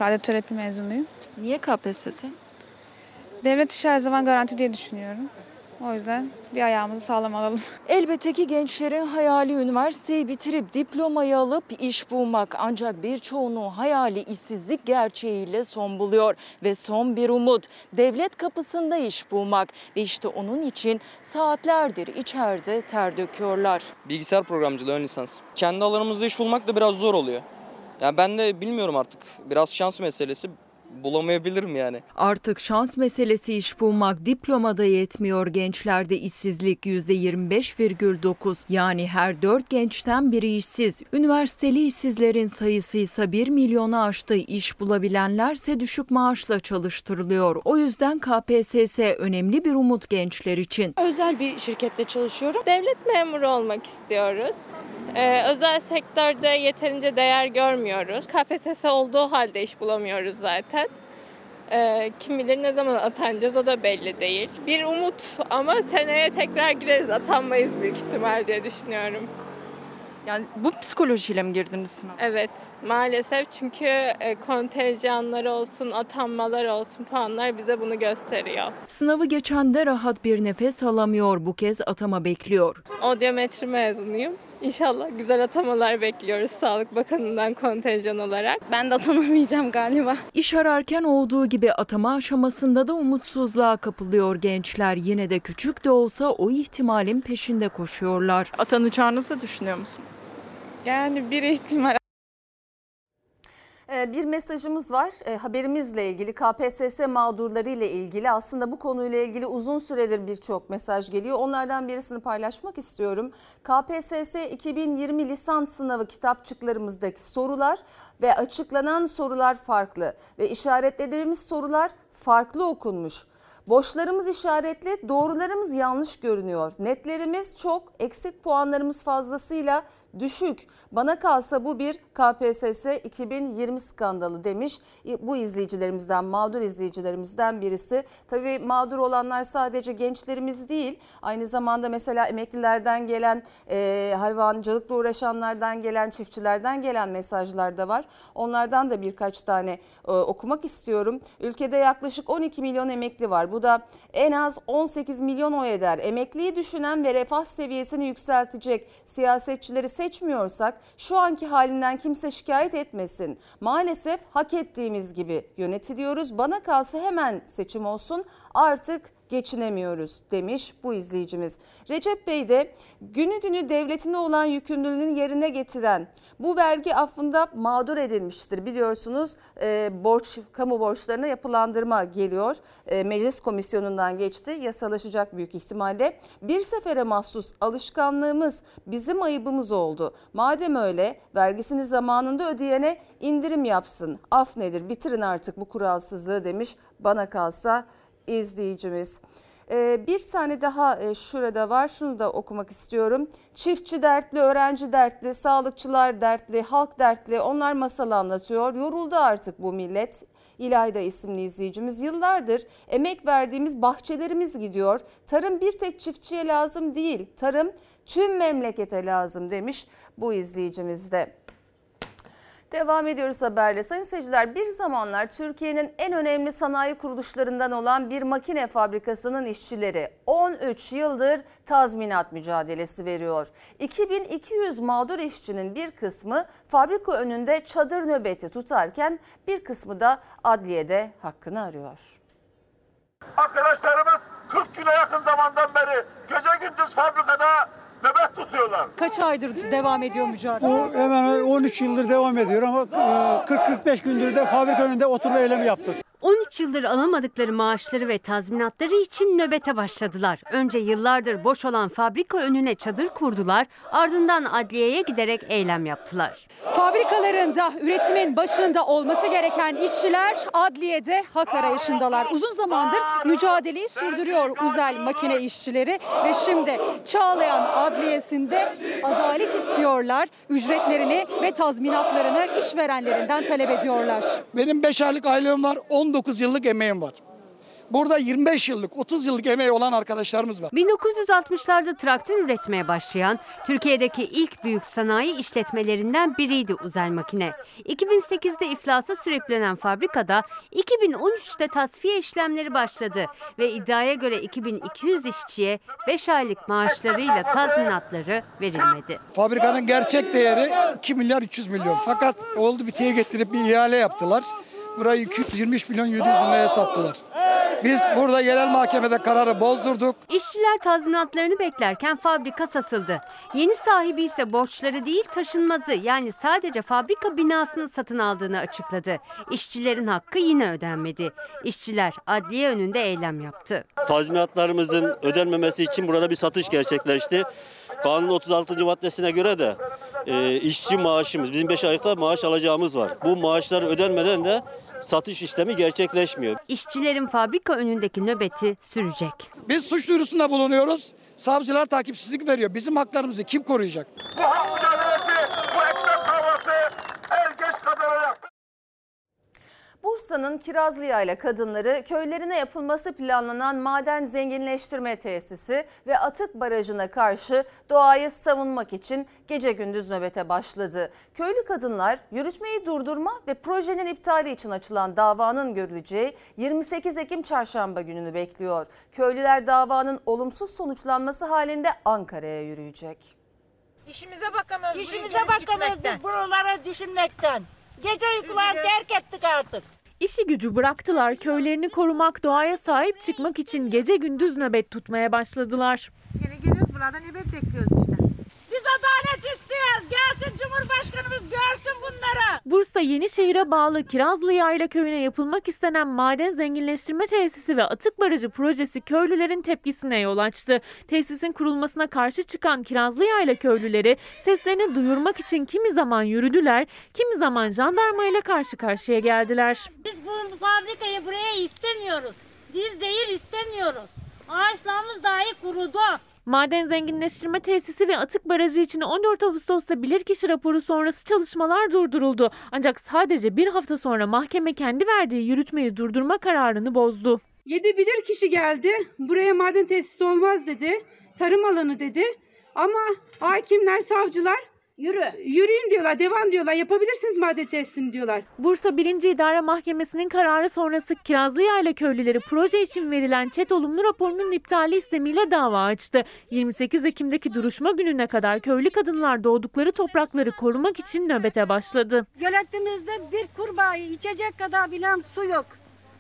Radyoterapi mezunuyum. Niye KPSS? Devlet işi her zaman garanti diye düşünüyorum. O yüzden bir ayağımızı sağlam alalım. Elbette ki gençlerin hayali üniversiteyi bitirip diplomayı alıp iş bulmak. Ancak birçoğunun hayali işsizlik gerçeğiyle son buluyor. Ve son bir umut devlet kapısında iş bulmak. Ve işte onun için saatlerdir içeride ter döküyorlar. Bilgisayar programcılığı ön lisans. Kendi alanımızda iş bulmak da biraz zor oluyor. Yani ben de bilmiyorum artık. Biraz şans meselesi bulamayabilirim yani. Artık şans meselesi iş bulmak diplomada yetmiyor gençlerde işsizlik %25,9 yani her 4 gençten biri işsiz. Üniversiteli işsizlerin sayısı ise 1 milyonu aştı. İş bulabilenlerse düşük maaşla çalıştırılıyor. O yüzden KPSS önemli bir umut gençler için. Özel bir şirkette çalışıyorum. Devlet memuru olmak istiyoruz. Ee, özel sektörde yeterince değer görmüyoruz. KPSS olduğu halde iş bulamıyoruz zaten. Ee, kim bilir ne zaman atanacağız o da belli değil. Bir umut ama seneye tekrar gireriz atanmayız büyük ihtimal diye düşünüyorum. Yani bu psikolojiyle mi girdiniz sınava? Evet maalesef çünkü e, kontenjanları olsun atanmalar olsun puanlar bize bunu gösteriyor. Sınavı geçen de rahat bir nefes alamıyor. Bu kez atama bekliyor. Odyometri mezunuyum. İnşallah güzel atamalar bekliyoruz Sağlık Bakanı'ndan kontenjan olarak. Ben de atanamayacağım galiba. İş ararken olduğu gibi atama aşamasında da umutsuzluğa kapılıyor gençler. Yine de küçük de olsa o ihtimalin peşinde koşuyorlar. Atanacağınızı düşünüyor musunuz? Yani bir ihtimal Bir mesajımız var e, haberimizle ilgili KPSS mağdurları ile ilgili aslında bu konuyla ilgili uzun süredir birçok mesaj geliyor. Onlardan birisini paylaşmak istiyorum. KPSS 2020 lisans sınavı kitapçıklarımızdaki sorular ve açıklanan sorular farklı ve işaretlediğimiz sorular farklı okunmuş. Boşlarımız işaretli, doğrularımız yanlış görünüyor. Netlerimiz çok, eksik puanlarımız fazlasıyla düşük. Bana kalsa bu bir KPSS 2020 skandalı demiş. Bu izleyicilerimizden, mağdur izleyicilerimizden birisi. Tabii mağdur olanlar sadece gençlerimiz değil. Aynı zamanda mesela emeklilerden gelen, e, hayvancılıkla uğraşanlardan gelen, çiftçilerden gelen mesajlar da var. Onlardan da birkaç tane e, okumak istiyorum. Ülkede yaklaşık 12 milyon emekli var. Bu da en az 18 milyon oy eder. Emekliyi düşünen ve refah seviyesini yükseltecek siyasetçileri seçmiyorsak şu anki halinden kimse şikayet etmesin. Maalesef hak ettiğimiz gibi yönetiliyoruz. Bana kalsa hemen seçim olsun. Artık geçinemiyoruz demiş bu izleyicimiz. Recep Bey de günü günü devletine olan yükümlülüğünü yerine getiren bu vergi affında mağdur edilmiştir. Biliyorsunuz e, borç kamu borçlarına yapılandırma geliyor. E, meclis komisyonundan geçti. Yasalaşacak büyük ihtimalle. Bir sefere mahsus alışkanlığımız bizim ayıbımız oldu. Madem öyle vergisini zamanında ödeyene indirim yapsın. Af nedir? Bitirin artık bu kuralsızlığı demiş. Bana kalsa izleyicimiz. Ee, bir tane daha e, şurada var şunu da okumak istiyorum. Çiftçi dertli, öğrenci dertli, sağlıkçılar dertli, halk dertli onlar masal anlatıyor. Yoruldu artık bu millet. İlayda isimli izleyicimiz yıllardır emek verdiğimiz bahçelerimiz gidiyor. Tarım bir tek çiftçiye lazım değil tarım tüm memlekete lazım demiş bu izleyicimiz de. Devam ediyoruz haberle. Sayın seyirciler bir zamanlar Türkiye'nin en önemli sanayi kuruluşlarından olan bir makine fabrikasının işçileri 13 yıldır tazminat mücadelesi veriyor. 2200 mağdur işçinin bir kısmı fabrika önünde çadır nöbeti tutarken bir kısmı da adliyede hakkını arıyor. Arkadaşlarımız 40 güne yakın zamandan beri gece gündüz fabrikada nöbet tutuyorlar. kaç aydır devam ediyor mücadele? Bu hemen 13 yıldır devam ediyor ama e, 40-45 gündür de fabrika önünde oturma eylemi yaptık. 13 yıldır alamadıkları maaşları ve tazminatları için nöbete başladılar. Önce yıllardır boş olan fabrika önüne çadır kurdular, ardından adliyeye giderek eylem yaptılar. Fabrikalarında üretimin başında olması gereken işçiler adliyede hak arayışındalar. Uzun zamandır mücadeleyi sürdürüyor Uzel makine işçileri ve şimdi Çağlayan Adliyesi'nde adalet istiyorlar. Ücretlerini ve tazminatlarını işverenlerinden talep ediyorlar. Benim 5 aylık aylığım var, 19 yıllık emeğim var. Burada 25 yıllık, 30 yıllık emeği olan arkadaşlarımız var. 1960'larda traktör üretmeye başlayan Türkiye'deki ilk büyük sanayi işletmelerinden biriydi Uzel Makine. 2008'de iflasa sürüklenen fabrikada 2013'te tasfiye işlemleri başladı ve iddiaya göre 2200 işçiye 5 aylık maaşlarıyla tazminatları verilmedi. Fabrikanın gerçek değeri 2 milyar 300 milyon. Fakat oldu bitiye getirip bir ihale yaptılar. Burayı 223 milyon 700 bin liraya sattılar. Biz burada yerel mahkemede kararı bozdurduk. İşçiler tazminatlarını beklerken fabrika satıldı. Yeni sahibi ise borçları değil taşınmazı yani sadece fabrika binasını satın aldığını açıkladı. İşçilerin hakkı yine ödenmedi. İşçiler adliye önünde eylem yaptı. Tazminatlarımızın ödenmemesi için burada bir satış gerçekleşti. Kanun 36. maddesine göre de e, işçi maaşımız, bizim 5 aylıkta maaş alacağımız var. Bu maaşlar ödenmeden de satış işlemi gerçekleşmiyor. İşçilerin fabrika önündeki nöbeti sürecek. Biz suç duyurusunda bulunuyoruz. Savcılar takipsizlik veriyor. Bizim haklarımızı kim koruyacak? Bu ekmek kavgası er geç kazanacak. Bursa'nın Kirazlıyayla kadınları köylerine yapılması planlanan maden zenginleştirme tesisi ve atık barajına karşı doğayı savunmak için gece gündüz nöbete başladı. Köylü kadınlar yürütmeyi durdurma ve projenin iptali için açılan davanın görüleceği 28 Ekim çarşamba gününü bekliyor. Köylüler davanın olumsuz sonuçlanması halinde Ankara'ya yürüyecek. İşimize bakamıyoruz. İşimize bakamıyoruz buralara düşünmekten. Gece uykular terk ettik artık. İşi gücü bıraktılar, köylerini korumak, doğaya sahip çıkmak için gece gündüz nöbet tutmaya başladılar. Yine geliyoruz burada nöbet bekliyoruz işte. Adalet istiyoruz. Gelsin Cumhurbaşkanımız görsün bunları. Bursa Yenişehir'e bağlı Kirazlı Yayla köyüne yapılmak istenen maden zenginleştirme tesisi ve atık barajı projesi köylülerin tepkisine yol açtı. Tesisin kurulmasına karşı çıkan Kirazlı Yayla köylüleri seslerini duyurmak için kimi zaman yürüdüler, kimi zaman jandarma ile karşı karşıya geldiler. Biz bu fabrikayı buraya istemiyoruz. Biz değil istemiyoruz. Ağaçlarımız dahi kurudu. Maden zenginleştirme tesisi ve atık barajı için 14 Ağustos'ta bilirkişi raporu sonrası çalışmalar durduruldu. Ancak sadece bir hafta sonra mahkeme kendi verdiği yürütmeyi durdurma kararını bozdu. 7 bilir kişi geldi. Buraya maden tesisi olmaz dedi. Tarım alanı dedi. Ama hakimler, savcılar Yürü. Yürüyün diyorlar, devam diyorlar. Yapabilirsiniz maden tesisini diyorlar. Bursa 1. İdare Mahkemesi'nin kararı sonrası Kirazlıyayla köylüleri proje için verilen çet olumlu raporunun iptali istemiyle dava açtı. 28 Ekim'deki duruşma gününe kadar köylü kadınlar doğdukları toprakları korumak için nöbete başladı. Göletimizde bir kurbağa içecek kadar bilen su yok.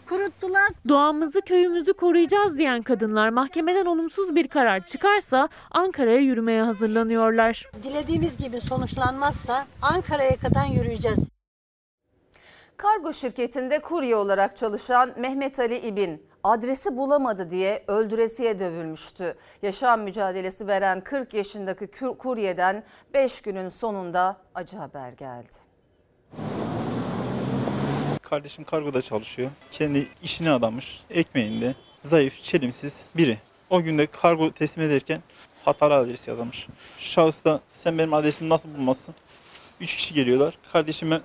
Kuruttular. Doğamızı, köyümüzü koruyacağız diyen kadınlar mahkemeden olumsuz bir karar çıkarsa Ankara'ya yürümeye hazırlanıyorlar. Dilediğimiz gibi sonuçlanmazsa Ankara'ya kadar yürüyeceğiz. Kargo şirketinde kurye olarak çalışan Mehmet Ali İbin adresi bulamadı diye öldüresiye dövülmüştü. Yaşam mücadelesi veren 40 yaşındaki kuryeden 5 günün sonunda acı haber geldi. Kardeşim kargoda çalışıyor. Kendi işine adamış. Ekmeğinde zayıf, çelimsiz biri. O günde kargo teslim ederken hatalı adres yazmış. Şahıs da sen benim adresimi nasıl bulmazsın? Üç kişi geliyorlar. Kardeşime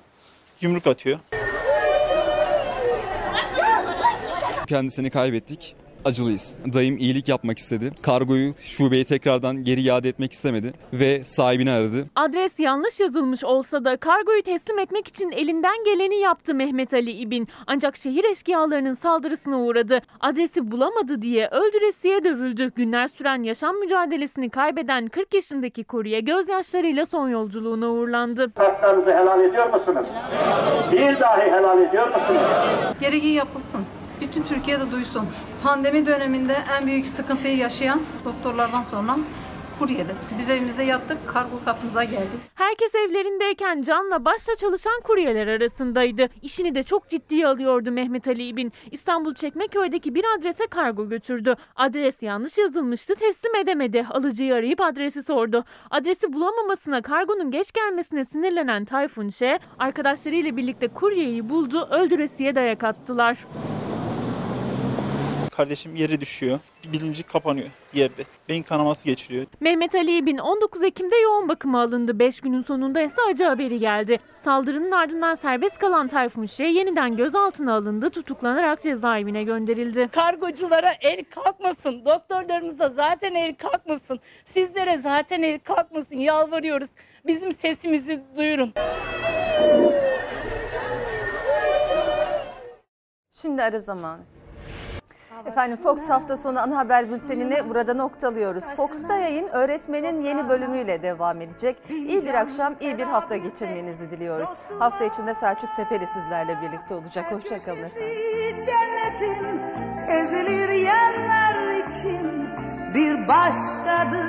yumruk atıyor. Kendisini kaybettik. Acılıyız. Dayım iyilik yapmak istedi. Kargoyu şubeye tekrardan geri iade etmek istemedi ve sahibini aradı. Adres yanlış yazılmış olsa da kargoyu teslim etmek için elinden geleni yaptı Mehmet Ali İbin. Ancak şehir eşkıyalarının saldırısına uğradı. Adresi bulamadı diye öldüresiye dövüldü. Günler süren yaşam mücadelesini kaybeden 40 yaşındaki kurye gözyaşlarıyla son yolculuğuna uğurlandı. Haklarınızı helal ediyor musunuz? Bir dahi helal ediyor musunuz? Gereği yapılsın. Bütün Türkiye'de duysun. Pandemi döneminde en büyük sıkıntıyı yaşayan doktorlardan sonra kuryedir. Biz evimizde yattık, kargo kapımıza geldi. Herkes evlerindeyken canla başla çalışan kuryeler arasındaydı. İşini de çok ciddiye alıyordu Mehmet Ali İbin. İstanbul Çekmeköy'deki bir adrese kargo götürdü. Adres yanlış yazılmıştı, teslim edemedi. Alıcıyı arayıp adresi sordu. Adresi bulamamasına, kargonun geç gelmesine sinirlenen Tayfun Şe, arkadaşlarıyla birlikte kuryeyi buldu, öldüresiye dayak attılar. Kardeşim yere düşüyor. Bilinci kapanıyor yerde. Beyin kanaması geçiriyor. Mehmet Ali İbin 19 Ekim'de yoğun bakıma alındı. 5 günün sonunda ise acı haberi geldi. Saldırının ardından serbest kalan Tayfun Şe yeniden gözaltına alındı, tutuklanarak cezaevine gönderildi. Kargoculara el kalkmasın. Doktorlarımıza zaten el kalkmasın. Sizlere zaten el kalkmasın. Yalvarıyoruz. Bizim sesimizi duyurun. Şimdi ara zamanı. Efendim Fox hafta sonu ana haber bültenini burada noktalıyoruz. Fox'ta yayın öğretmenin yeni bölümüyle devam edecek. İyi bir akşam, iyi bir hafta geçirmenizi diliyoruz. Hafta içinde Selçuk Tepeli sizlerle birlikte olacak. Hoşçakalın efendim. Cennetin ezilir yerler için bir başkadır.